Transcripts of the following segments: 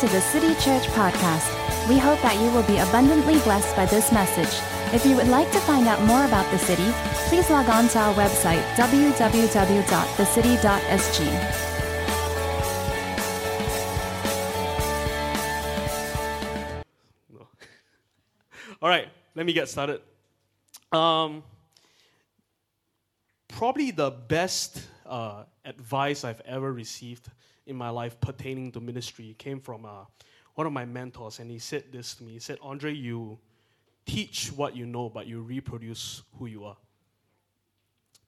To the City Church Podcast. We hope that you will be abundantly blessed by this message. If you would like to find out more about the city, please log on to our website, www.thecity.sg. All right, let me get started. Um, probably the best uh, advice I've ever received in my life pertaining to ministry came from uh, one of my mentors, and he said this to me. He said, Andre, you teach what you know, but you reproduce who you are.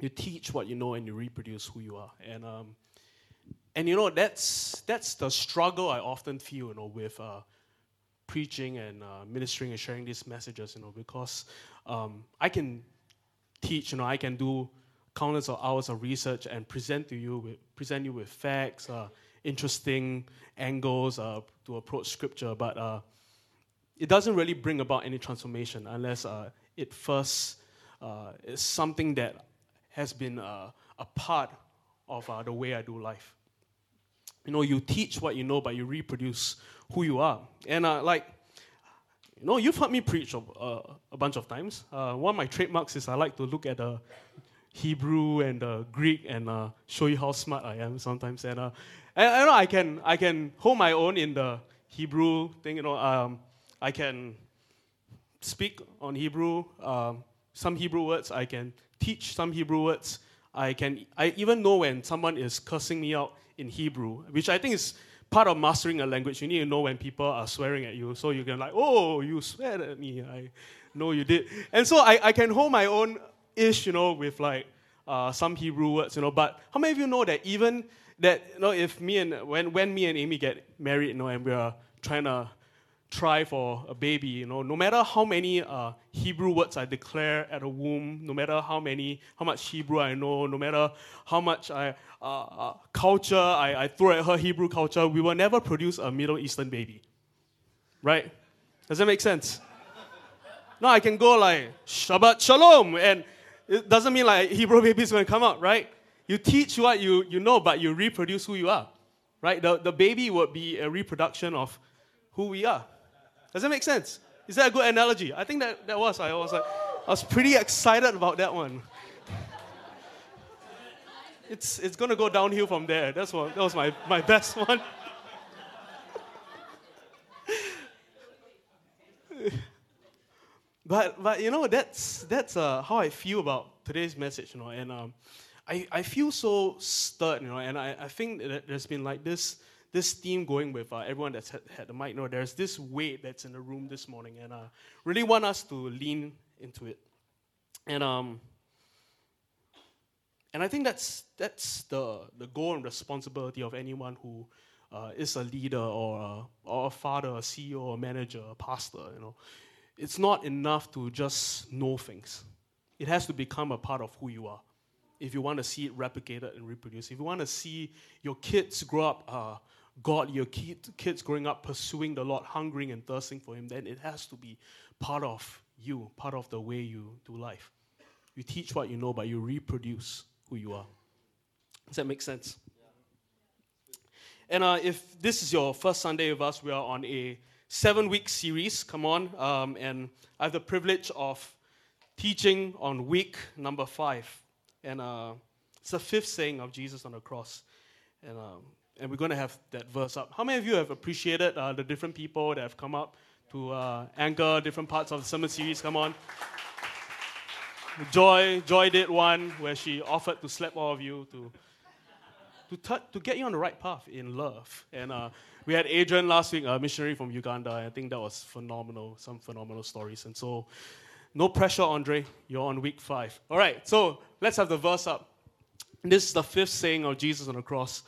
You teach what you know, and you reproduce who you are. And um, and you know that's that's the struggle I often feel, you know, with uh, preaching and uh, ministering and sharing these messages, you know, because um, I can teach, you know, I can do countless of hours of research and present to you with, present you with facts, uh, interesting angles uh, to approach scripture, but uh, it doesn't really bring about any transformation unless uh, it first uh, is something that has been uh, a part of the way I do life. You know, you teach what you know, but you reproduce who you are. And like, you know, you've heard me preach a, bunch of times. one of my trademarks is I like to look at the Hebrew and the Greek and uh, show you how smart I am sometimes. And, and I know I can I can hold my own in the Hebrew thing. You know, um, I can speak on Hebrew, um, some Hebrew words. I can teach some Hebrew words. I can I even know when someone is cursing me out in Hebrew, which I think is part of mastering a language. You need to know when people are swearing at you, so you can like, oh, you swear at me. I know you did, and so I, I can hold my own ish, you know, with like uh, some Hebrew words, you know. But how many of you know that even that, you know, if me and when when me and Amy get married, you know, and we are trying to try for a baby, you know, no matter how many uh, Hebrew words I declare at a womb, no matter how many, how much Hebrew I know, no matter how much I, uh, uh, culture I, I throw at her Hebrew culture, we will never produce a Middle Eastern baby. Right? Does that make sense? no, I can go like, Shabbat Shalom, and it doesn't mean like Hebrew baby is going to come out, right? You teach what you, you know, but you reproduce who you are, right? The, the baby would be a reproduction of who we are. Does that make sense? Is that a good analogy? I think that, that was. I was like, I was pretty excited about that one. It's, it's to go downhill from there. That's what, that was my, my best one. But, but you know, that's, that's uh, how I feel about today's message, you know, and um, I, I feel so stirred, you know, and I, I think that there's been like this, this theme going with uh, everyone that's had, had the mic, you know, there's this weight that's in the room this morning, and I uh, really want us to lean into it. And, um, and I think that's, that's the, the goal and responsibility of anyone who uh, is a leader or a, or a father, a CEO, a manager, a pastor, you know it's not enough to just know things. It has to become a part of who you are. If you want to see it replicated and reproduced, if you want to see your kids grow up uh, God, your kid, kids growing up pursuing the Lord, hungering and thirsting for Him, then it has to be part of you, part of the way you do life. You teach what you know, but you reproduce who you are. Does that make sense? And uh, if this is your first Sunday with us, we are on a seven week series. Come on. Um, and I have the privilege of teaching on week number five. And uh, it's the fifth saying of Jesus on the cross. And, um, and we're going to have that verse up. How many of you have appreciated uh, the different people that have come up to uh, anchor different parts of the sermon series? Come on. Joy, Joy did one where she offered to slap all of you to to, t- to get you on the right path in love. And uh, we had Adrian last week, a missionary from Uganda. I think that was phenomenal, some phenomenal stories. And so, no pressure, Andre. You're on week five. All right, so let's have the verse up. This is the fifth saying of Jesus on the cross.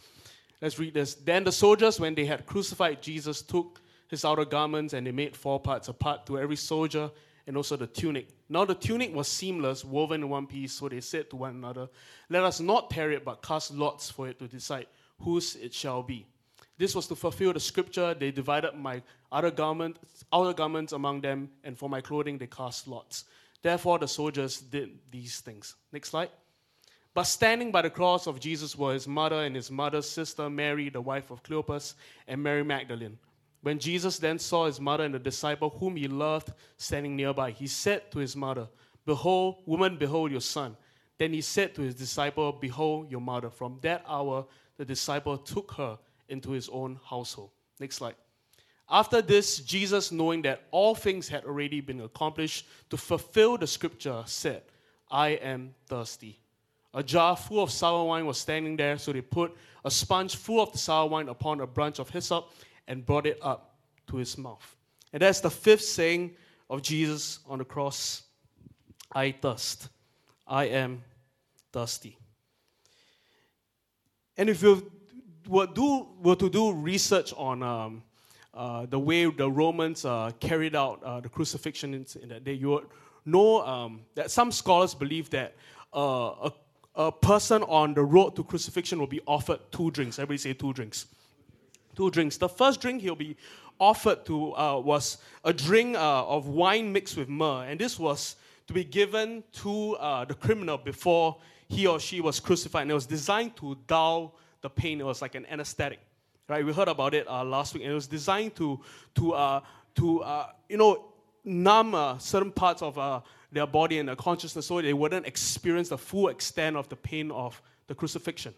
Let's read this. Then the soldiers, when they had crucified Jesus, took his outer garments and they made four parts, a part to every soldier and also the tunic. Now the tunic was seamless, woven in one piece, so they said to one another, Let us not tear it, but cast lots for it to decide whose it shall be. This was to fulfill the scripture. They divided my outer garment, outer garments among them, and for my clothing they cast lots. Therefore the soldiers did these things. Next slide. But standing by the cross of Jesus were his mother and his mother's sister Mary, the wife of Cleopas, and Mary Magdalene. When Jesus then saw his mother and the disciple whom he loved standing nearby, he said to his mother, Behold, woman, behold your son. Then he said to his disciple, Behold your mother. From that hour, the disciple took her into his own household. Next slide. After this, Jesus, knowing that all things had already been accomplished to fulfill the scripture, said, I am thirsty. A jar full of sour wine was standing there, so they put a sponge full of the sour wine upon a branch of hyssop and brought it up to his mouth. And that's the fifth saying of Jesus on the cross I thirst. I am thirsty. And if you were, do, were to do research on um, uh, the way the Romans uh, carried out uh, the crucifixion in, in, that day, you would know um, that some scholars believe that uh, a, a person on the road to crucifixion will be offered two drinks. Everybody say two drinks. Two drinks. The first drink he'll be offered to uh, was a drink of wine mixed with myrrh, and this was to be given to the criminal before he or she was crucified, and it was designed to dull the pain. It was like an anesthetic right? We heard about it uh, last week, and it was designed to to uh, to uh, you know numb uh, certain parts of uh, their body and their consciousness, so they wouldn't experience the full extent of the pain of the crucifixion.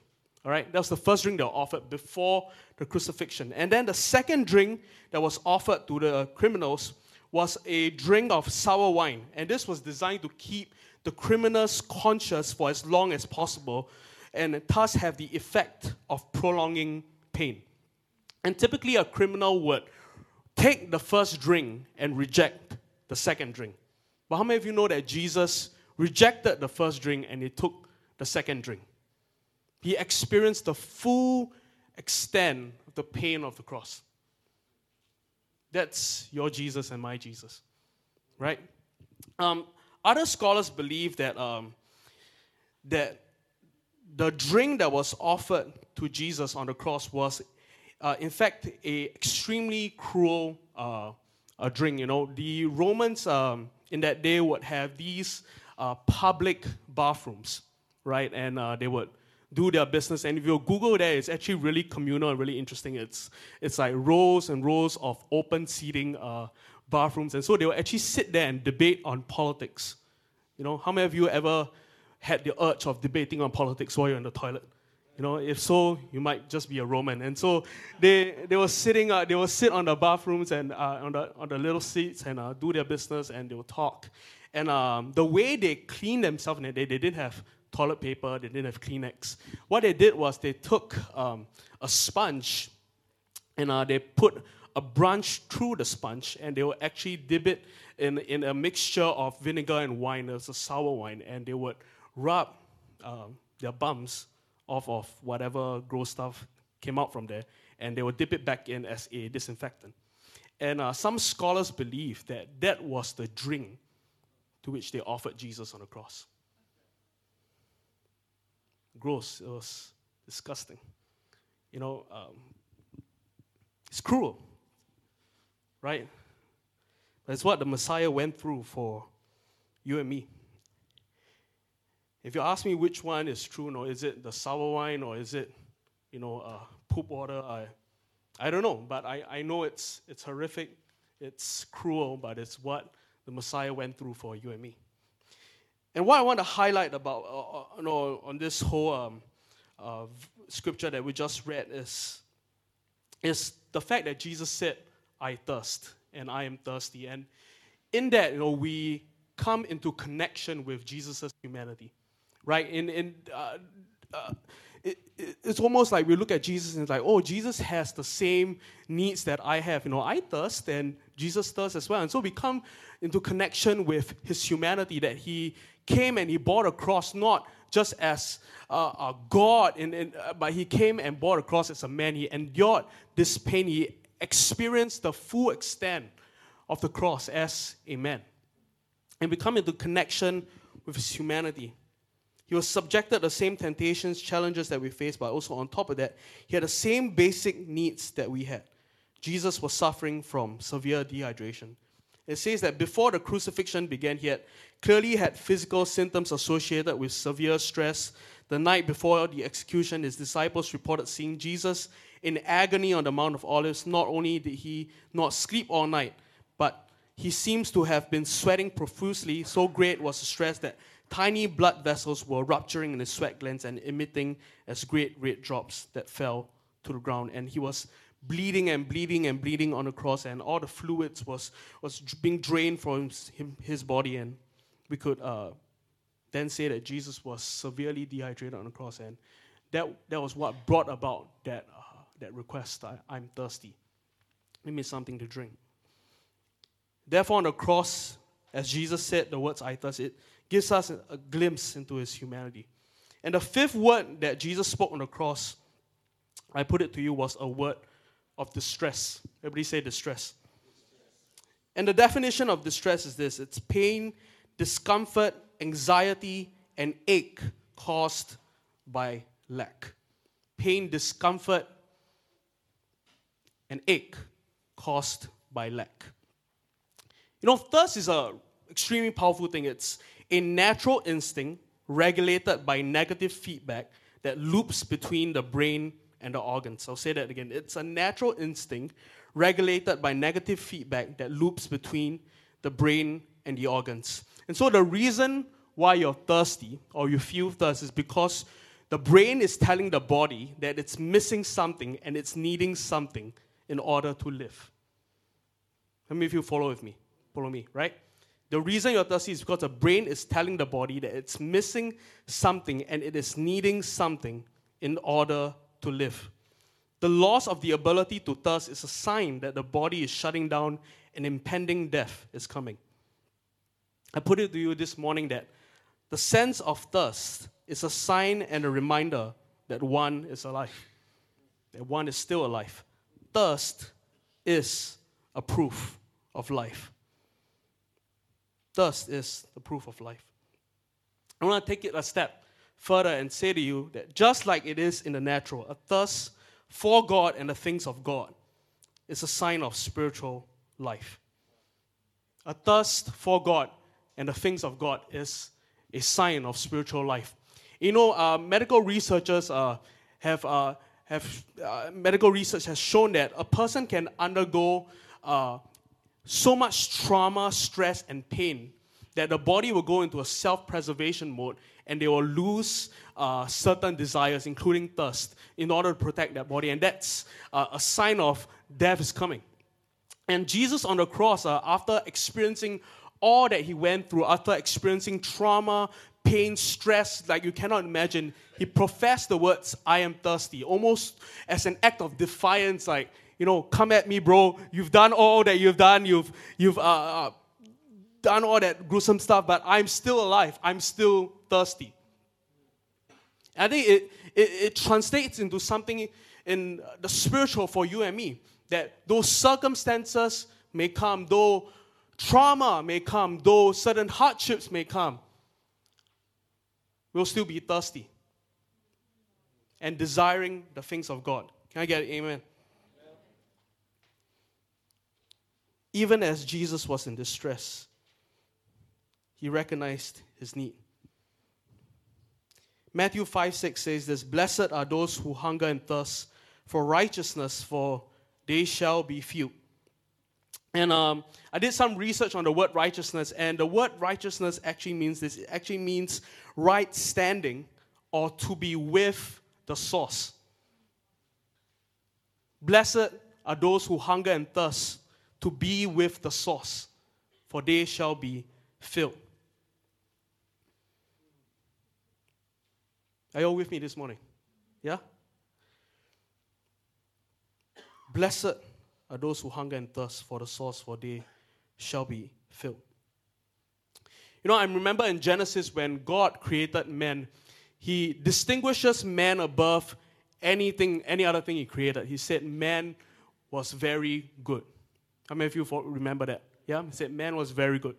All right, that was the first drink they were offered before the crucifixion, and then the second drink that was offered to the criminals was a drink of sour wine, and this was designed to keep the criminals conscious for as long as possible, and thus have the effect of prolonging pain. And typically, a criminal would take the first drink and reject the second drink. But how many of you know that Jesus rejected the first drink and he took the second drink? He experienced the full extent of the pain of the cross. That's your Jesus and my Jesus, right? Um, other scholars believe that um, that the drink that was offered to Jesus on the cross was uh, in fact, a extremely cruel uh, drink. You know, the Romans um, in that day would have these uh, public bathrooms, right? And uh, they would do their business. And if you Google that, it's actually really communal and really interesting. It's it's like rows and rows of open seating uh, bathrooms, and so they would actually sit there and debate on politics. You know, how many of you ever had the urge of debating on politics while you're in the toilet? You know, if so, you might just be a Roman. And so they, they were sitting, uh, they will sit on the bathrooms and uh, on, the, on the little seats and uh, do their business and they will talk. And um, the way they clean themselves, they, they didn't have toilet paper, they didn't have Kleenex. What they did was they took um, a sponge and uh, they put a branch through the sponge and they would actually dip it in, in a mixture of vinegar and wine. Was a sour wine. And they would rub um, their bums off of whatever gross stuff came out from there, and they would dip it back in as a disinfectant. And uh, some scholars believe that that was the drink to which they offered Jesus on the cross. Gross, it was disgusting. You know, um, it's cruel, right? But it's what the Messiah went through for you and me. If you ask me which one is true, no, is it the sour wine or is it, you know, uh, poop water? I, I don't know, but I, I know it's, it's horrific, it's cruel, but it's what the Messiah went through for you and me. And what I want to highlight about, uh, uh you know, on this whole um, uh, scripture that we just read is, is the fact that Jesus said, I thirst and I am thirsty. And in that, you know, we come into connection with Jesus' humanity right? And, in, uh, uh, it, it, it's almost like we look at Jesus and it's like, oh, Jesus has the same needs that I have. You know, I thirst and Jesus thirsts as well. And so we come into connection with his humanity that he came and he bore a cross not just as uh, a God, in, in, uh, but he came and bore a cross as a man. He endured this pain. He experienced the full extent of the cross as a man. And we come into connection with his humanity. He was subjected to the same temptations, challenges that we face, but also on top of that, he had the same basic needs that we had. Jesus was suffering from severe dehydration. It says that before the crucifixion began, he had clearly had physical symptoms associated with severe stress. The night before the execution, his disciples reported seeing Jesus in agony on the Mount of Olives. Not only did he not sleep all night, but he seems to have been sweating profusely. So great was the stress that tiny blood vessels were rupturing in his sweat glands and emitting as great red drops that fell to the ground. And he was bleeding and bleeding and bleeding on the cross, and all the fluids was, was being drained from his, body. And we could uh, then say that Jesus was severely dehydrated on the cross, and that, that was what brought about that, uh, that request I, I'm thirsty. Give me something to drink. Therefore, on the cross, as Jesus said the words I thirst, it gives us a, a glimpse into his humanity. And the fifth word that Jesus spoke on the cross, I put it to you, was a word of distress. Everybody say distress. And the definition of distress is this it's pain, discomfort, anxiety, and ache caused by lack. Pain, discomfort, and ache caused by lack. You know, thirst is an extremely powerful thing. It's a natural instinct regulated by negative feedback that loops between the brain and the organs. I'll say that again. It's a natural instinct regulated by negative feedback that loops between the brain and the organs. And so the reason why you're thirsty or you feel thirst is because the brain is telling the body that it's missing something and it's needing something in order to live. How many of you follow with me? Follow me, right? The reason you're thirsty is because the brain is telling the body that it's missing something and it is needing something in order to live. The loss of the ability to thirst is a sign that the body is shutting down and impending death is coming. I put it to you this morning that the sense of thirst is a sign and a reminder that one is alive, that one is still alive. Thirst is a proof of life. Thirst is the proof of life. I want to take it a step further and say to you that just like it is in the natural, a thirst for God and the things of God is a sign of spiritual life. A thirst for God and the things of God is a sign of spiritual life. You know, uh, medical researchers uh, have, uh, have uh, medical research has shown that a person can undergo uh, so much trauma, stress, and pain that the body will go into a self preservation mode and they will lose uh, certain desires, including thirst, in order to protect their body. And that's uh, a sign of death is coming. And Jesus on the cross, uh, after experiencing all that he went through, after experiencing trauma, pain, stress, like you cannot imagine, he professed the words, I am thirsty, almost as an act of defiance, like, you know, come at me, bro. You've done all that you've done. You've, you've uh, uh done all that gruesome stuff, but I'm still alive. I'm still thirsty. I think it, it, it translates into something in the spiritual for you and me that those circumstances may come, though trauma may come, though certain hardships may come, we'll still be thirsty and desiring the things of God. Can I get an amen? Even as Jesus was in distress, he recognized his need. Matthew 5 6 says this Blessed are those who hunger and thirst for righteousness, for they shall be filled. And um, I did some research on the word righteousness, and the word righteousness actually means this it actually means right standing or to be with the source. Blessed are those who hunger and thirst to be with the source, for they shall be filled. Are you all with me this morning? Yeah? Blessed are those who hunger and thirst for the source, for they shall be filled. You know, I remember in Genesis when God created man, he distinguishes man above anything, any other thing he created. He said man was very good. How many of you remember that? Yeah? He said man was very good.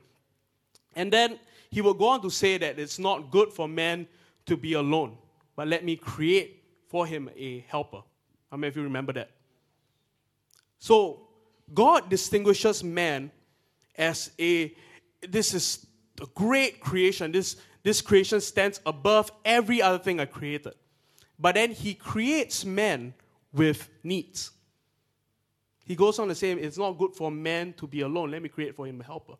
And then he will go on to say that it's not good for man to be alone but let me create for him a helper. How many of you remember that? So, God distinguishes man as a this is a great creation. This, this creation stands above every other thing I created. But then he creates man with needs. He goes on to say, It's not good for man to be alone. Let me create for him a helper.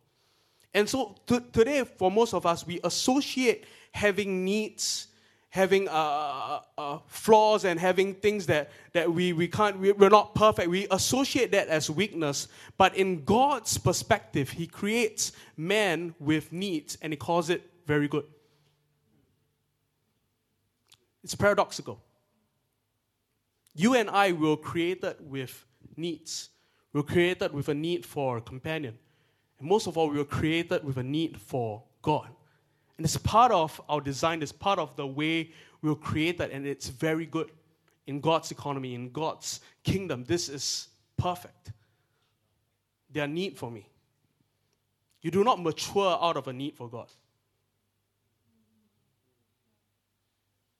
And so t- today, for most of us, we associate having needs having uh, uh, uh, flaws and having things that, that we, we can't, we, we're not perfect. We associate that as weakness. But in God's perspective, He creates man with needs and He calls it very good. It's paradoxical. You and I were created with needs. We were created with a need for a companion. And most of all, we were created with a need for God. And it's part of our design, it's part of the way we were created, and it's very good in God's economy, in God's kingdom. This is perfect. Their need for me. You do not mature out of a need for God.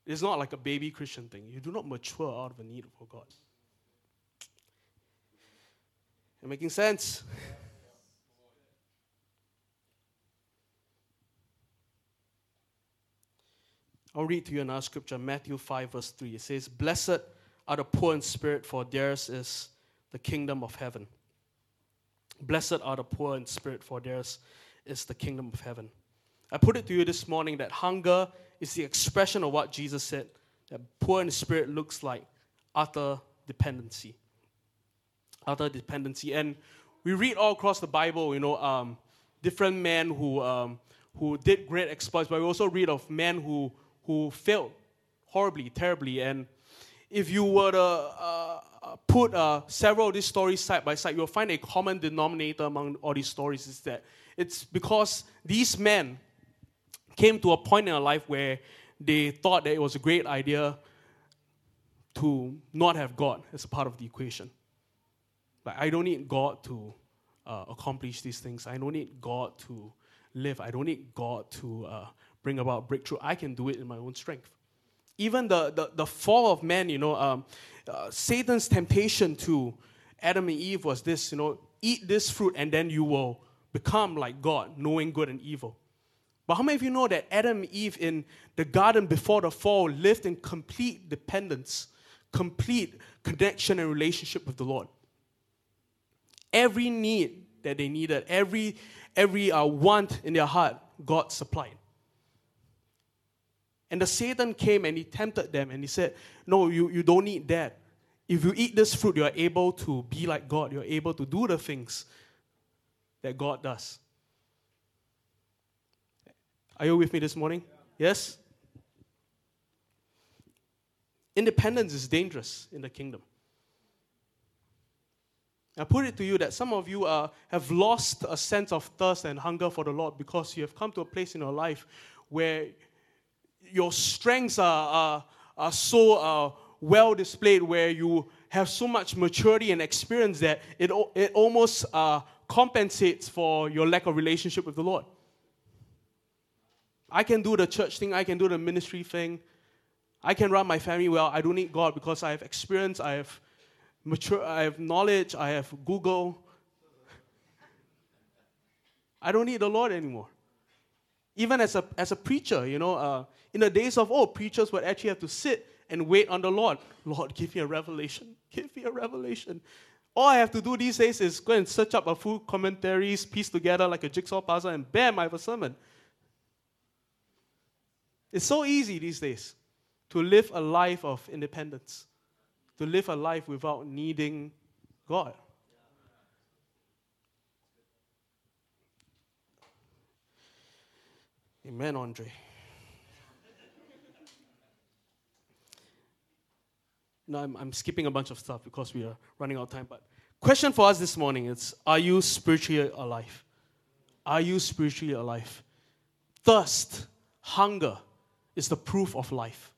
It's not like a baby Christian thing. You do not mature out of a need for God. Making sense? I'll read to you another scripture, Matthew 5, verse 3. It says, Blessed are the poor in spirit, for theirs is the kingdom of heaven. Blessed are the poor in spirit, for theirs is the kingdom of heaven. I put it to you this morning that hunger is the expression of what Jesus said, that poor in spirit looks like utter dependency. Utter dependency. And we read all across the Bible, you know, um, different men who, um, who did great exploits, but we also read of men who who failed horribly, terribly. And if you were to uh, uh, put uh, several of these stories side by side, you'll find a common denominator among all these stories is that it's because these men came to a point in their life where they thought that it was a great idea to not have God as a part of the equation. Like, I don't need God to uh, accomplish these things. I don't need God to live. I don't need God to uh, bring about breakthrough. I can do it in my own strength. Even the, the, the fall of man, you know, um, uh, Satan's temptation to Adam and Eve was this, you know, eat this fruit and then you will become like God, knowing good and evil. But how many of you know that Adam and Eve in the garden before the fall lived in complete dependence, complete connection and relationship with the Lord? Every need that they needed, every, every uh, want in their heart, God supplied. And the Satan came and he tempted them and he said, No, you, you don't need that. If you eat this fruit, you are able to be like God. You're able to do the things that God does. Are you with me this morning? Yes? Independence is dangerous in the kingdom. I put it to you that some of you have lost a sense of thirst and hunger for the Lord because you have come to a place in your life where your strengths are, are, are so uh, well displayed, where you have so much maturity and experience that it, it almost uh, compensates for your lack of relationship with the Lord. I can do the church thing, I can do the ministry thing, I can run my family well. I don't need God because I have experience, I have mature, I have knowledge, I have Google. I don't need the Lord anymore. Even as a, as a preacher, you know, uh, in the days of old, preachers would actually have to sit and wait on the Lord. Lord, give me a revelation. Give me a revelation. All I have to do these days is go and search up a few commentaries, piece together like a jigsaw puzzle, and bam, I have a sermon. It's so easy these days to live a life of independence, to live a life without needing God. Amen, Andre. No, I'm, I'm skipping a bunch of stuff because we are running out of time. But question for us this morning is Are you spiritually alive? Are you spiritually alive? Thirst, hunger is the proof of life.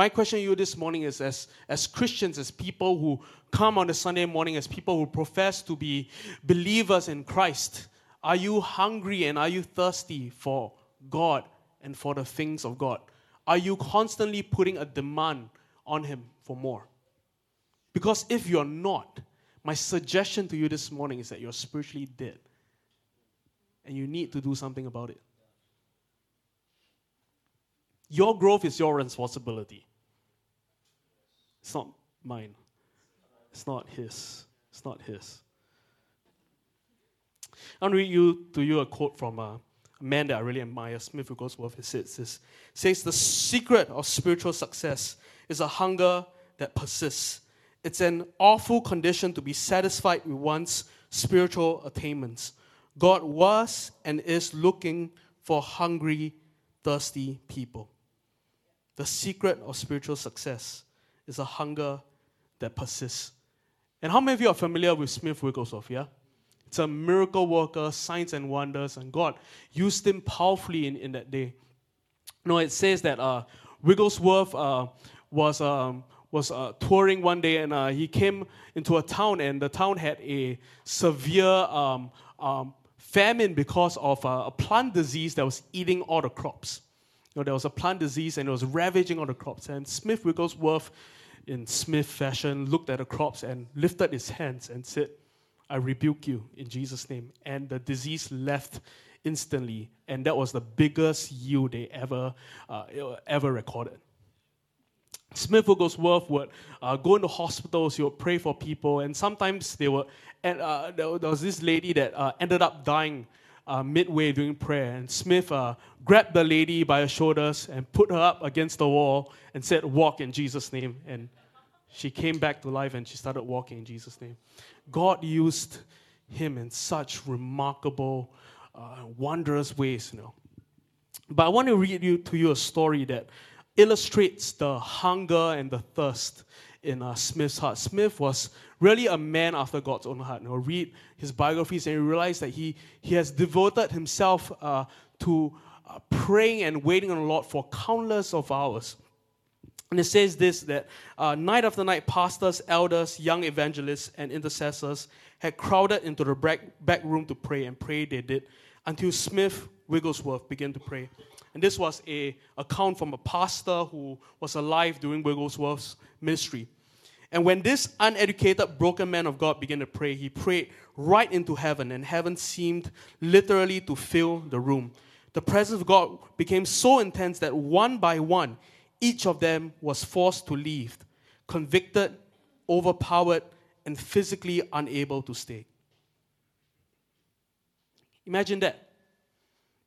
My question to you this morning is as, as Christians, as people who come on a Sunday morning, as people who profess to be believers in Christ, are you hungry and are you thirsty for God and for the things of God? Are you constantly putting a demand on Him for more? Because if you're not, my suggestion to you this morning is that you're spiritually dead and you need to do something about it. Your growth is your responsibility. It's not mine. It's not his. It's not his. I'll read you to you a quote from uh, a man that I really admire, Smith Wigglesworth. He says this says the secret of spiritual success is a hunger that persists. It's an awful condition to be satisfied with one's spiritual attainments. God was and is looking for hungry, thirsty people. The secret of spiritual success is a hunger that persists. And how many of you are familiar with Smith Wigglesworth? Yeah? It's a miracle worker, signs and wonders, and God used him powerfully in, in that day. No, it says that uh, Wigglesworth uh, was, um, was uh, touring one day and uh, he came into a town, and the town had a severe um, um, famine because of uh, a plant disease that was eating all the crops. You know, there was a plant disease and it was ravaging all the crops. And Smith Wigglesworth in Smith fashion, looked at the crops and lifted his hands and said, I rebuke you in Jesus' name. And the disease left instantly. And that was the biggest yield they ever, uh, ever recorded. Smith Wigglesworth would uh, go into hospitals, he would pray for people, and sometimes they would. And uh, there, was this lady that uh, ended up dying uh, midway during prayer. And Smith uh, grabbed the lady by her shoulders and put her up against the wall and said, Walk in Jesus' name. And she came back to life and she started walking in Jesus' name. God used him in such remarkable, uh, wondrous ways, you know. But I want to read you to you a story that illustrates the hunger and the thirst in uh, Smith's heart. Smith was really a man after God's own heart. You know, read his biographies and you realize that he, he has devoted himself uh, to uh, praying and waiting on the Lord for countless of hours. And it says this that uh, night after night, pastors, elders, young evangelists, and intercessors had crowded into the back, room to pray, and pray they did until Smith Wigglesworth began to pray. And this was a account from a pastor who was alive during Wigglesworth's ministry. And when this uneducated, broken man of God began to pray, he prayed right into heaven, and heaven seemed literally to fill the room. The presence of God became so intense that one by one, each of them was forced to leave, convicted, overpowered, and physically unable to stay. Imagine that.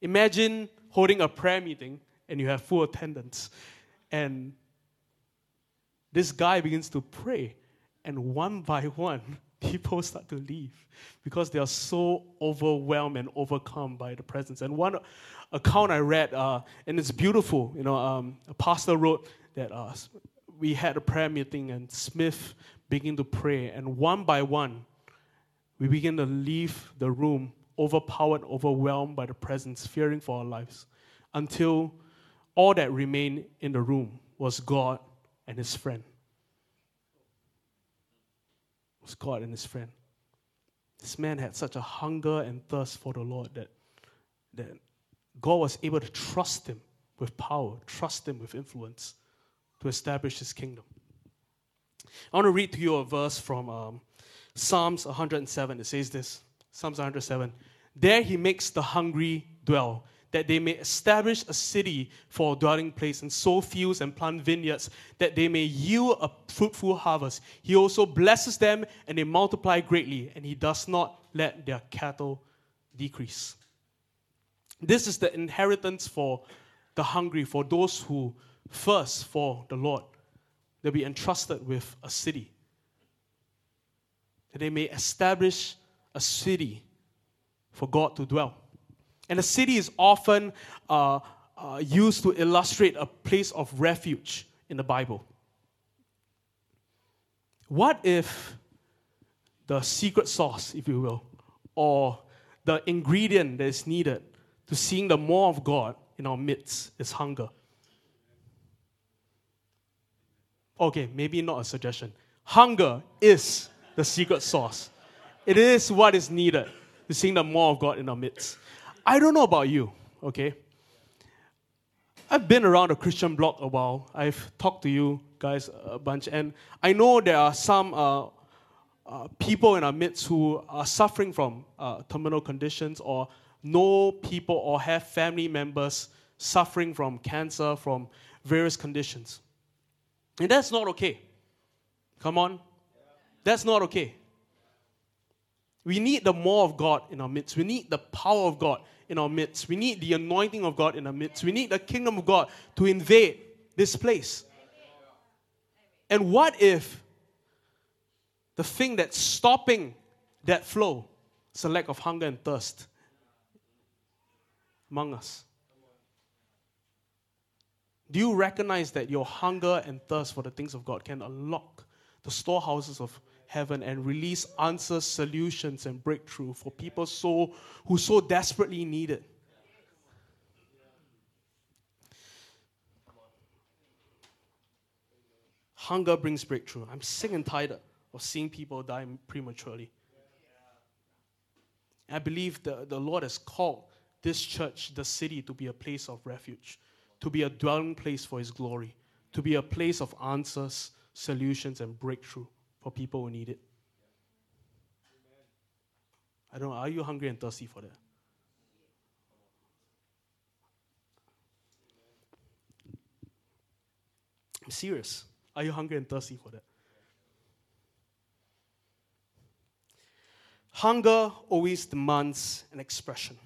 Imagine holding a prayer meeting and you have full attendance. And this guy begins to pray, and one by one, people start to leave because they are so overwhelmed and overcome by the presence. And one account I read, uh, and it's beautiful. You know, um, a pastor wrote that uh, we had a prayer meeting, and Smith began to pray, and one by one, we began to leave the room overpowered, overwhelmed by the presence, fearing for our lives until all that remained in the room was God and his friend. It was God and his friend. This man had such a hunger and thirst for the Lord that, that God was able to trust him with power, trust him with influence to establish his kingdom. I want to read to you a verse from um, Psalms 107. It says this Psalms 107. There he makes the hungry dwell that they may establish a city for a dwelling place and sow fields and plant vineyards, that they may yield a fruitful harvest. He also blesses them and they multiply greatly, and he does not let their cattle decrease. This is the inheritance for the hungry, for those who thirst for the Lord. They'll be entrusted with a city. That they may establish a city for God to dwell. And a city is often uh, uh, used to illustrate a place of refuge in the Bible. What if the secret sauce, if you will, or the ingredient that is needed to seeing the more of God in our midst is hunger? Okay, maybe not a suggestion. Hunger is the secret sauce. It is what is needed to seeing the more of God in our midst. I don't know about you, okay? I've been around the Christian block a while. I've talked to you guys a bunch, and I know there are some uh, uh, people in our midst who are suffering from uh, terminal conditions or know people or have family members suffering from cancer, from various conditions. And that's not okay. Come on. That's not okay. We need the more of God in our midst. We need the power of God in our midst. We need the anointing of God in our midst. We need the kingdom of God to invade this place. And what if the thing that's stopping that flow is a lack of hunger and thirst among us? Do you recognize that your hunger and thirst for the things of God can unlock the storehouses of heaven and release answers, solutions, and breakthrough for people so who so desperately need it? Hunger brings breakthrough. I'm sick and tired of seeing people die prematurely. I believe the, the Lord has called this church, the city, to be a place of refuge to be a dwelling place for His glory, to be a place of answers, solutions, and breakthrough for people who need it. I don't know, are you hungry and thirsty for that? I'm serious. Are you hungry and thirsty for that? Hunger always demands an expression.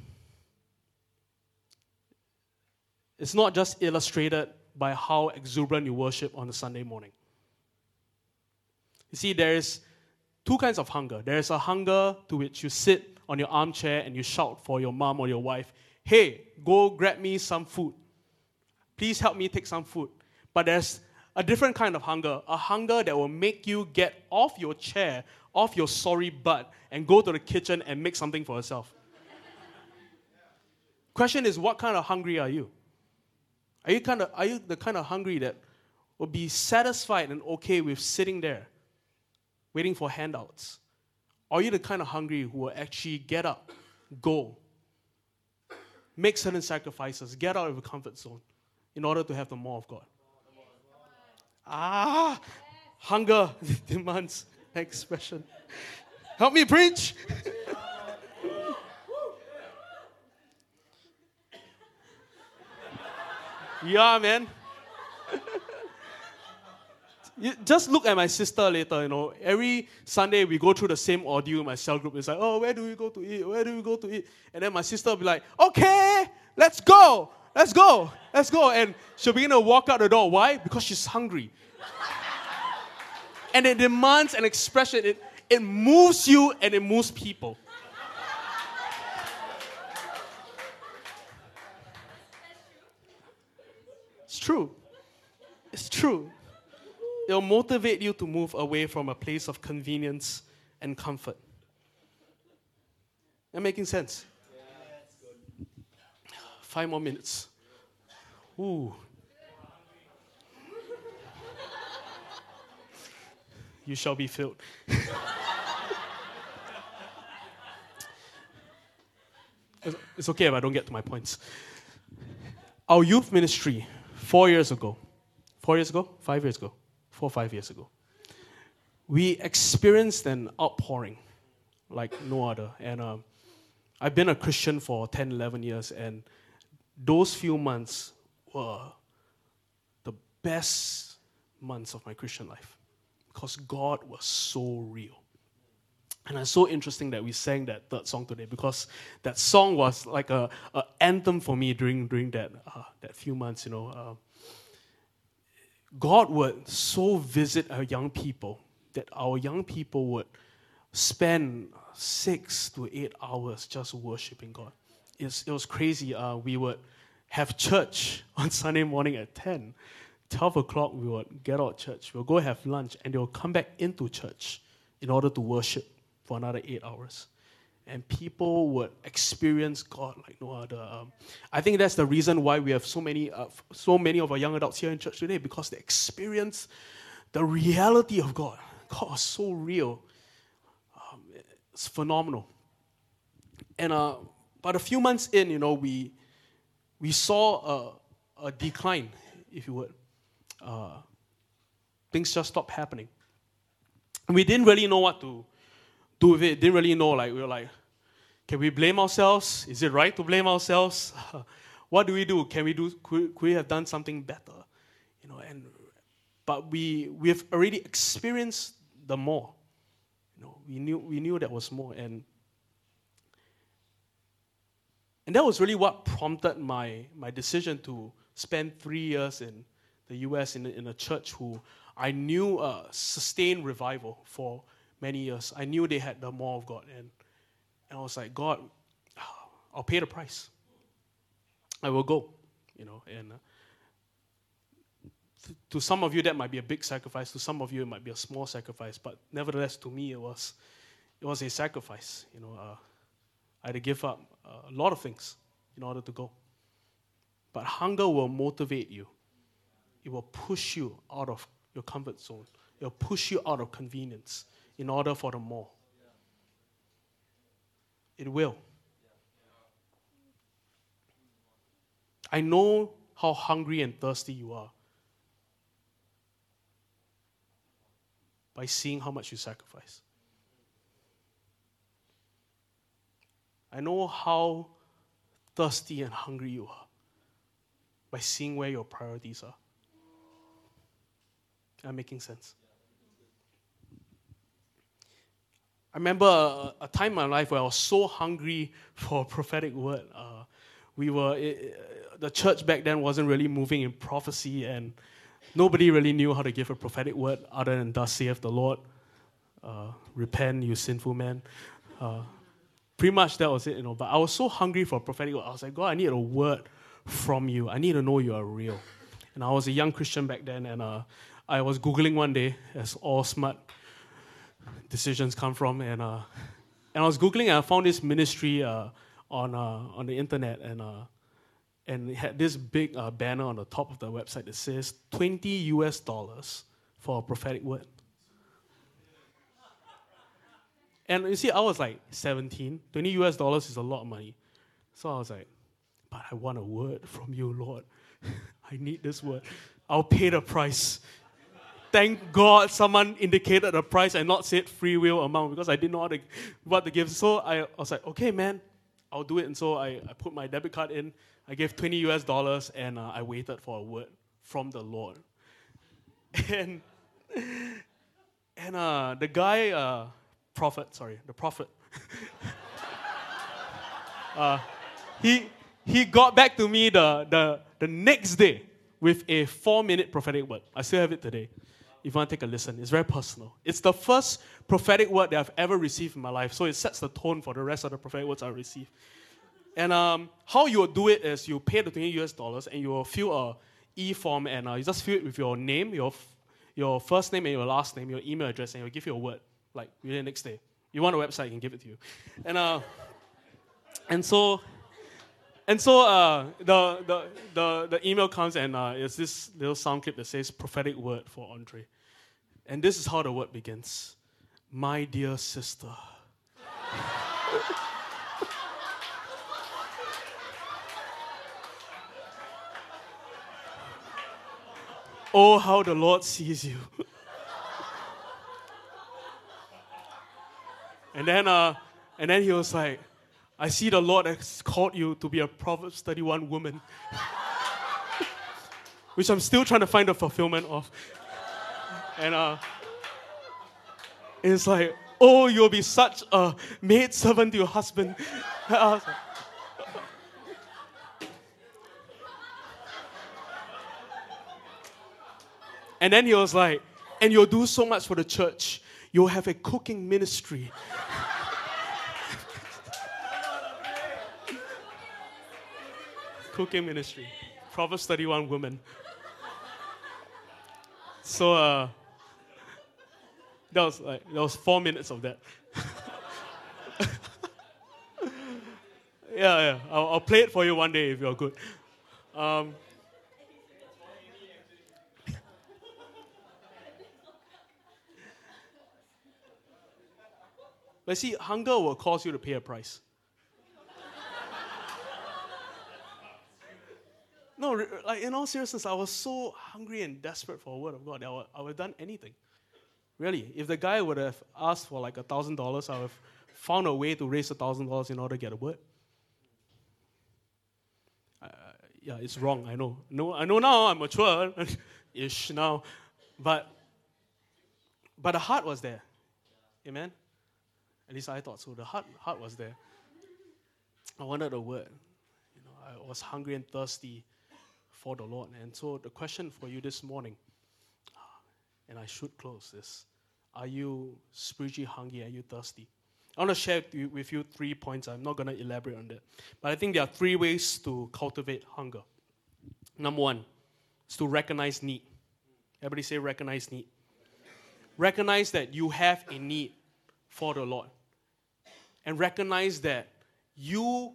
It's not just illustrated by how exuberant you worship on a Sunday morning. You see, there is two kinds of hunger. There is a hunger to which you sit on your armchair and you shout for your mom or your wife, hey, go grab me some food. Please help me take some food. But there's a different kind of hunger, a hunger that will make you get off your chair, off your sorry butt, and go to the kitchen and make something for yourself. Question is, what kind of hungry are you? Are you, kind of, are you the kind of hungry that will be satisfied and okay with sitting there, waiting for handouts? Are you the kind of hungry who will actually get up, go, make certain sacrifices, get out of your comfort zone in order to have the more of God? Ah, hunger demands expression. Help me preach. Yeah, man. You just look at my sister later, you know. Every Sunday we go through the same ordeal my cell group. It's like, oh, where do we go to eat? Where do we go to eat? And then my sister will be like, okay, let's go. Let's go. Let's go. And she'll begin to walk out the door. Why? Because she's hungry. and it demands an expression. It, it moves you and it moves people. It's true. It's true. It'll motivate you to move away from a place of convenience and comfort. Am making sense? Five more minutes. Ooh. you shall be filled. it's okay if I don't get to my points. Our youth ministry four years ago, four years ago, five years ago, four, or five years ago, we experienced an outpouring like no other. And uh, I've been a Christian for 10, 11 years, and those few months were the best months of my Christian life because God was so real. And it's so interesting that we sang that third song today because that song was like a, a anthem for me during during that uh, that few months. You know, uh, God would so visit our young people that our young people would spend six to eight hours just worshiping God. It's, it was crazy. Uh, we would have church on Sunday morning at 10. 12 o'clock, we would get out of church. We'll go have lunch, and they'll come back into church in order to worship for another eight hours. And people would experience God like no other. Um, I think that's the reason why we have so many, uh, so many of our young adults here in church today because they experience the reality of God. God is so real. Um, it's phenomenal. And uh, but a few months in, you know, we we saw a, a decline, if you would. Uh, things just stopped happening. We didn't really know what to do with it. Didn't really know. Like we were like, Can we blame ourselves? Is it right to blame ourselves? what do we do? Can we do? Could, could we have done something better? You know, and but we we have already experienced the more. You know, we knew we knew that was more, and and that was really what prompted my my decision to spend three years in the U.S. in in a church who I knew uh, sustained revival for many years. I knew they had the more of God, and, and I was like, God, I'll pay the price. I will go, you know. And uh, to some of you, that might be a big sacrifice. To some of you, it might be a small sacrifice. But nevertheless, to me, it was it was a sacrifice. You know, uh, I had to give up a lot of things in order to go. But hunger will motivate you. It will push you out of your comfort zone. It will push you out of convenience in order for the more. It will. I know how hungry and thirsty you are by seeing how much you sacrifice. I know how thirsty and hungry you are by seeing where your priorities are. Am I making sense? I remember a, a, time in my life where I was so hungry for a prophetic word. Uh, we were, it, the church back then wasn't really moving in prophecy, and nobody really knew how to give a prophetic word other than, Thus saith the Lord. Uh, repent, you sinful man. Uh, pretty much that was it, you know. But I was so hungry for a prophetic word. I was like, God, I need a word from you. I need to know you are real. And I was a young Christian back then, and uh, I was Googling one day, as all smart decisions come from. And, uh, and I was Googling and I found this ministry uh, on, uh, on the internet. And, uh, and it had this big uh, banner on the top of the website that says 20 US dollars for a prophetic word. And you see, I was like 17. 20 US dollars is a lot of money. So I was like, but I want a word from you, Lord. I need this word. I'll pay the price thank God someone indicated the price and not said free will amount because I didn't know to, what to give. So I, I, was like, okay, man, I'll do it. And so I, I put my debit card in. I gave 20 US dollars and uh, I waited for a word from the Lord. And, and uh, the guy, uh, prophet, sorry, the prophet, uh, he, he got back to me the, the, the next day with a four minute prophetic word. I still have it today if you want to take a listen. It's very personal. It's the first prophetic word that I've ever received in my life, so it sets the tone for the rest of the prophetic words I receive. And um, how you will do it is you pay the 20 US dollars and you will fill a e form and uh, you just fill it with your name, your, f- your first name and your last name, your email address, and you'll give you a word like within the next day. You want a website, you can give it to you. And, uh, and so and so uh, the, the, the, the, email comes and uh, it's this little sound clip that says prophetic word for Andre. And this is how the word begins My dear sister. oh, how the Lord sees you. and then, uh, and then he was like, I see the Lord has called you to be a Proverbs 31 woman, which I'm still trying to find the fulfillment of. And uh, it's like, oh, you'll be such a maid servant to your husband. and then he was like, and you'll do so much for the church. You'll have a cooking ministry. Cooking ministry. Proverbs 31 women. So uh, that was like that was four minutes of that. yeah, yeah. I'll, I'll, play it for you one day if you're good. Um, but see, hunger will cause you to pay a price. No, like in all seriousness, I was so hungry and desperate for a word of God. I would, I would have done anything. Really. If the guy would have asked for like a thousand dollars, I would have found a way to raise a thousand dollars in order to get a word. Yeah, it's wrong. I know. No, I know now. I'm mature, ish now, but but the heart was there. Amen. At least I thought so. The heart heart was there. I wanted a word. You know, I was hungry and thirsty the Lord. And so the question for you this morning, ah, and I should close this. Are you spiritually hungry? Are you thirsty? I want to share with you three points. I'm not going to elaborate on that. But I think there are three ways to cultivate hunger. Number one is to recognize need. Everybody say recognize need. Recognize that you have a need for the Lord. And recognize that you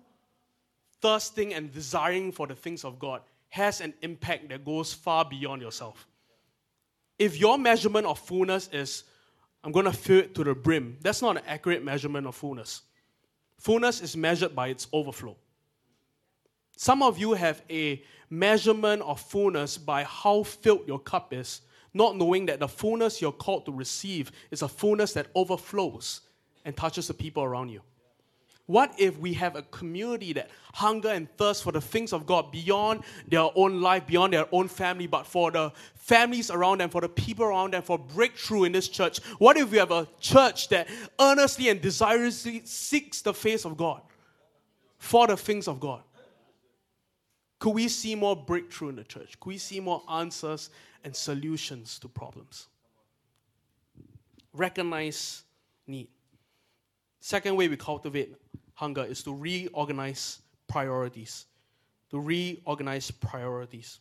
thirsting and desiring for the things of God has an impact that goes far beyond yourself. If your measurement of fullness is, I'm going to fill it to the brim, that's not an accurate measurement of fullness. Fullness is measured by its overflow. Some of you have a measurement of fullness by how filled your cup is, not knowing that the fullness you're called to receive is a fullness that overflows and touches the people around you. What if we have a community that hunger and thirst for the things of God beyond their own life, beyond their own family, but for the families around them, for the people around them, for breakthrough in this church? What if we have a church that earnestly and desirously seeks the face of God for the things of God? Could we see more breakthrough in the church? Could we see more answers and solutions to problems? Recognize need. Second way we cultivate hunger is to reorganize priorities. To reorganize priorities.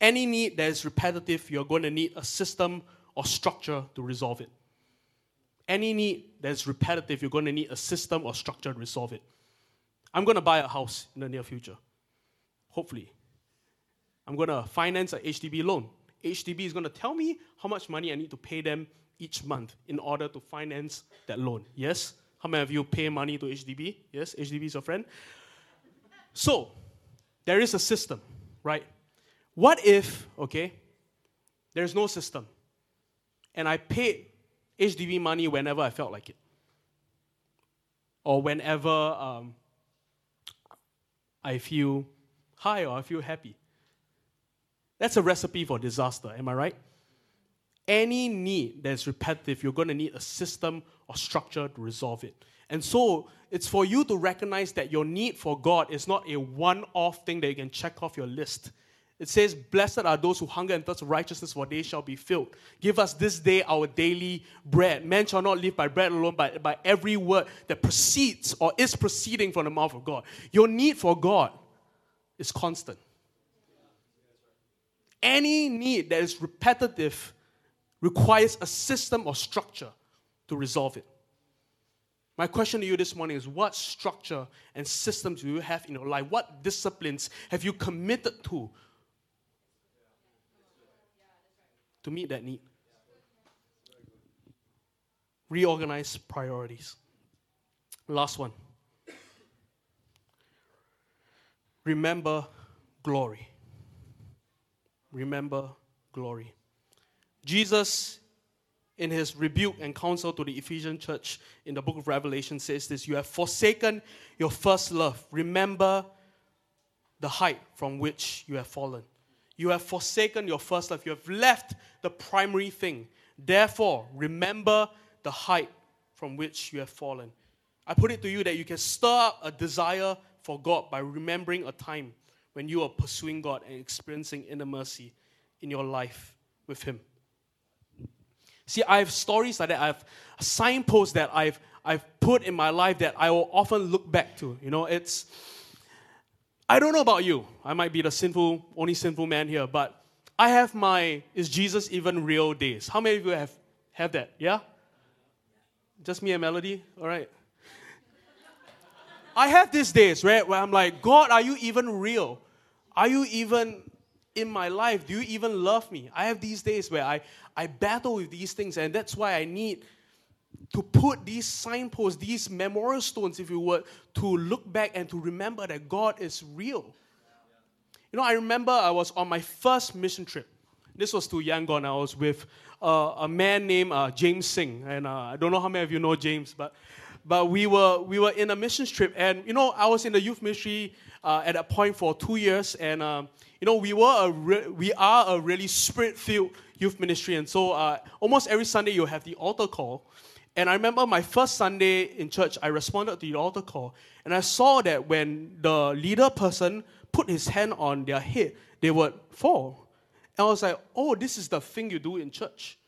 Any need that is repetitive, you're going to need a system or structure to resolve it. Any need that is repetitive, you're going to need a system or structure to resolve it. I'm going to buy a house in the near future. Hopefully. I'm going to finance a HDB loan. HDB is going to tell me how much money I need to pay them each month in order to finance that loan. Yes? How many of you pay money to HDB? Yes, HDB is your friend. So, there is a system, right? What if, okay, there's no system and I paid HDB money whenever I felt like it? Or whenever um, I feel high or I feel happy? That's a recipe for disaster, am I right? Any need that's repetitive, you're going to need a system or structure to resolve it. And so it's for you to recognize that your need for God is not a one off thing that you can check off your list. It says, Blessed are those who hunger and thirst for righteousness, for they shall be filled. Give us this day our daily bread. Man shall not live by bread alone, but by every word that proceeds or is proceeding from the mouth of God. Your need for God is constant. Any need that is repetitive requires a system or structure to resolve it. My question to you this morning is what structure and systems do you have in your life? What disciplines have you committed to to meet that need? Reorganize priorities. Last one. Remember glory. Remember glory. Jesus, in his rebuke and counsel to the Ephesian church in the book of Revelation, says this You have forsaken your first love. Remember the height from which you have fallen. You have forsaken your first love. You have left the primary thing. Therefore, remember the height from which you have fallen. I put it to you that you can stir up a desire for God by remembering a time when you are pursuing God and experiencing inner mercy in your life with Him. See, I have stories like that. I have signposts that I've I've put in my life that I will often look back to. You know, it's I don't know about you. I might be the sinful, only sinful man here, but I have my is Jesus even real days. How many of you have have that? Yeah? Just me and Melody? All right. I have these days, right, where I'm like, God, are you even real? Are you even in my life? Do you even love me? I have these days where I, I battle with these things, and that's why I need to put these signposts, these memorial stones, if you would, to look back and to remember that God is real. You know, I remember I was on my first mission trip. this was to Yangon. I was with uh, a man named uh, James Singh, and uh, I don't know how many of you know James, but but we were we were in a mission trip, and you know I was in the youth ministry uh, at that point for two years, and um, you know we were a re- we are a really spirit-filled youth ministry, and so uh, almost every Sunday you have the altar call. And I remember my first Sunday in church, I responded to the altar call, and I saw that when the leader person put his hand on their head, they would fall. And I was like, oh, this is the thing you do in church.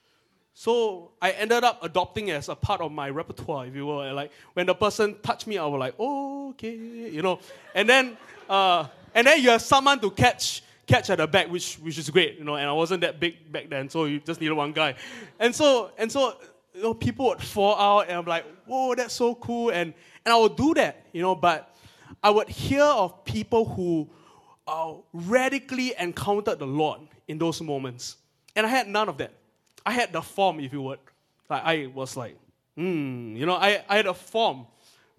So I ended up adopting it as a part of my repertoire, if you will. And like when the person touched me, I was like, oh, okay, you know. And then, uh, and then you have someone to catch catch at the back, which which is great, you know. And I wasn't that big back then, so you just needed one guy. And so and so, you know, people would fall out, and I'm like, whoa, that's so cool. And and I would do that, you know. But I would hear of people who uh, radically encountered the Lord in those moments. And I had none of that. I had the form, if you would. Like I was like, hmm, you know, I, I had a form,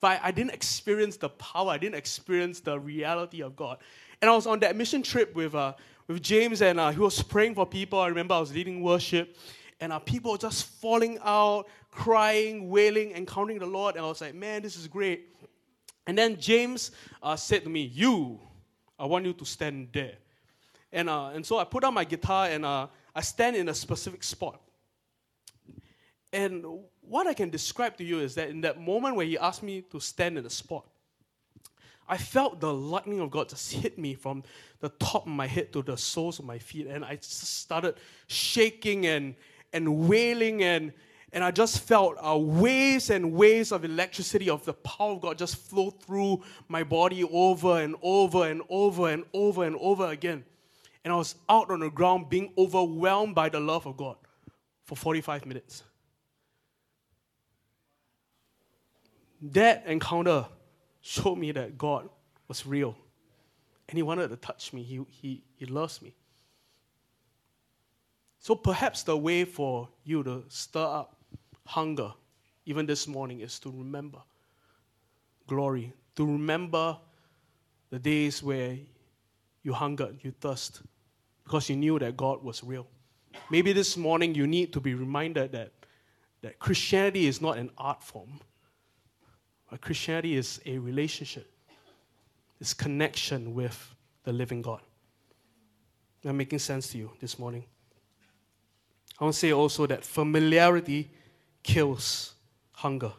but I, I didn't experience the power. I didn't experience the reality of God. And I was on that mission trip with, uh, with James, and uh, he was praying for people. I remember I was leading worship, and uh, people were just falling out, crying, wailing, encountering the Lord. And I was like, man, this is great. And then James uh, said to me, You, I want you to stand there. And, uh, and so I put on my guitar and uh, I stand in a specific spot. And what I can describe to you is that in that moment where he asked me to stand in the spot, I felt the lightning of God just hit me from the top of my head to the soles of my feet. And I just started shaking and, and wailing and, and I just felt uh, waves and waves of electricity of the power of God just flow through my body over and over and over and over and over again and I was out on the ground being overwhelmed by the love of God for 45 minutes. That encounter showed me that God was real. And He wanted to touch me, He, he, he loves me. So perhaps the way for you to stir up hunger, even this morning, is to remember glory, to remember the days where you hungered, you thirst, because you knew that God was real. Maybe this morning you need to be reminded that, that Christianity is not an art form, Christianity is a relationship, it's connection with the living God. Am making sense to you this morning? I want to say also that familiarity kills hunger.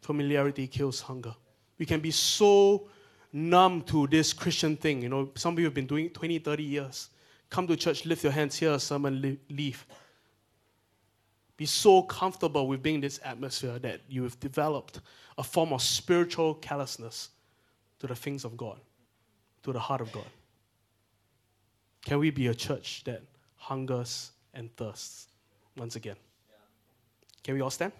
Familiarity kills hunger. We can be so numb to this Christian thing. You know, some of you have been doing it 20, 30 years. Come to church, lift your hands, hear a sermon, leave. Be so comfortable with being in this atmosphere that you have developed a form of spiritual callousness to the things of God, to the heart of God. Can we be a church that hungers and thirsts once again? Can we all stand?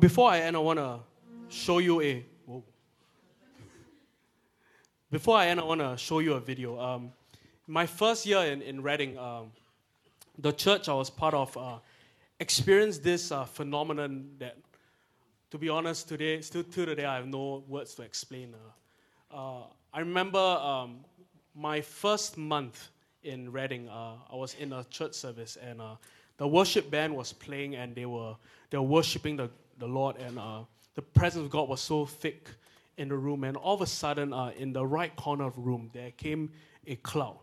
Before I end, I want to show you a. Whoa. Before I end, I want to show you a video. Um, my first year in, in Reading, um, the church I was part of uh, experienced this uh, phenomenon that, to be honest, today, still to today, I have no words to explain. Uh, uh I remember um, my first month in Reading, uh, I was in a church service and uh, the worship band was playing and they were, they were worshiping the the Lord, and uh, the presence of God was so thick in the room. And all of a sudden, uh, in the right corner of the room, there came a cloud.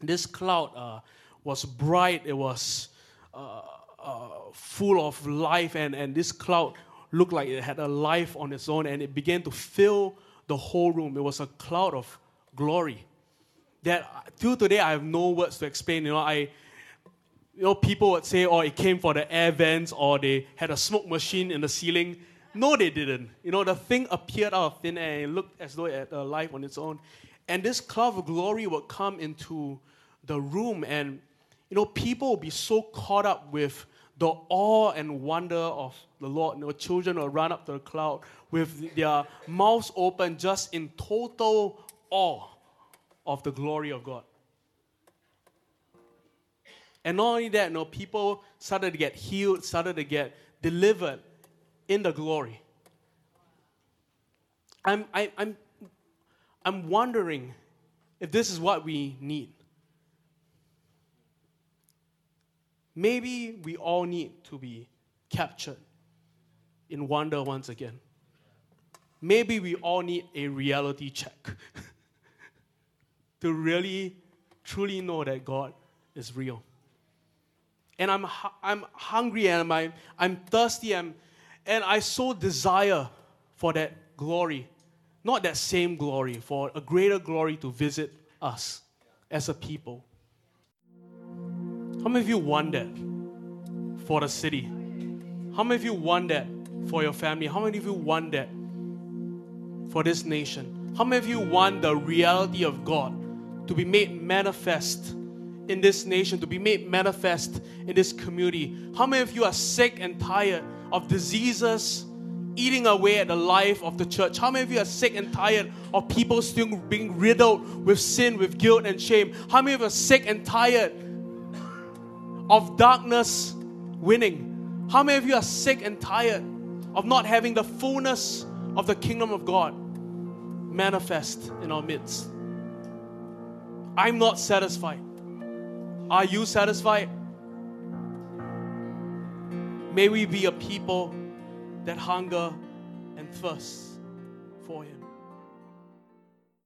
This cloud uh, was bright, it was uh, uh, full of life, and, and this cloud looked like it had a life on its own, and it began to fill the whole room. It was a cloud of glory that till today I have no words to explain. You know, I you know, people would say, oh, it came for the air vents or they had a smoke machine in the ceiling. No, they didn't. You know, the thing appeared out of thin air and looked as though it had a life on its own. And this cloud of glory would come into the room and, you know, people would be so caught up with the awe and wonder of the Lord. You know, children would run up to the cloud with their mouths open, just in total awe of the glory of God. And not only that, know, people started to get healed, started to get delivered in the glory. I'm, I, am i am I'm wondering if this is what we need. Maybe we all need to be captured in wonder once again. Maybe we all need a reality check to really, truly know that God is real. And I'm, I'm hungry and I'm, I'm thirsty and, and I so desire for that glory. Not that same glory, for a greater glory to visit us as a people. How many of you want that for the city? How many of you want that for your family? How many of you want that for this nation? How many of you want the reality of God to be made manifest in this nation, to be made manifest in this community? How many of you are sick and tired of diseases eating away at the life of the church? How many of you are sick and tired of people still being riddled with sin, with guilt and shame? How many of you are sick and tired of darkness winning? How many of you are sick and tired of not having the fullness of the kingdom of God manifest in our midst? I'm not satisfied. Are you satisfied? May we be a people that hunger and thirst.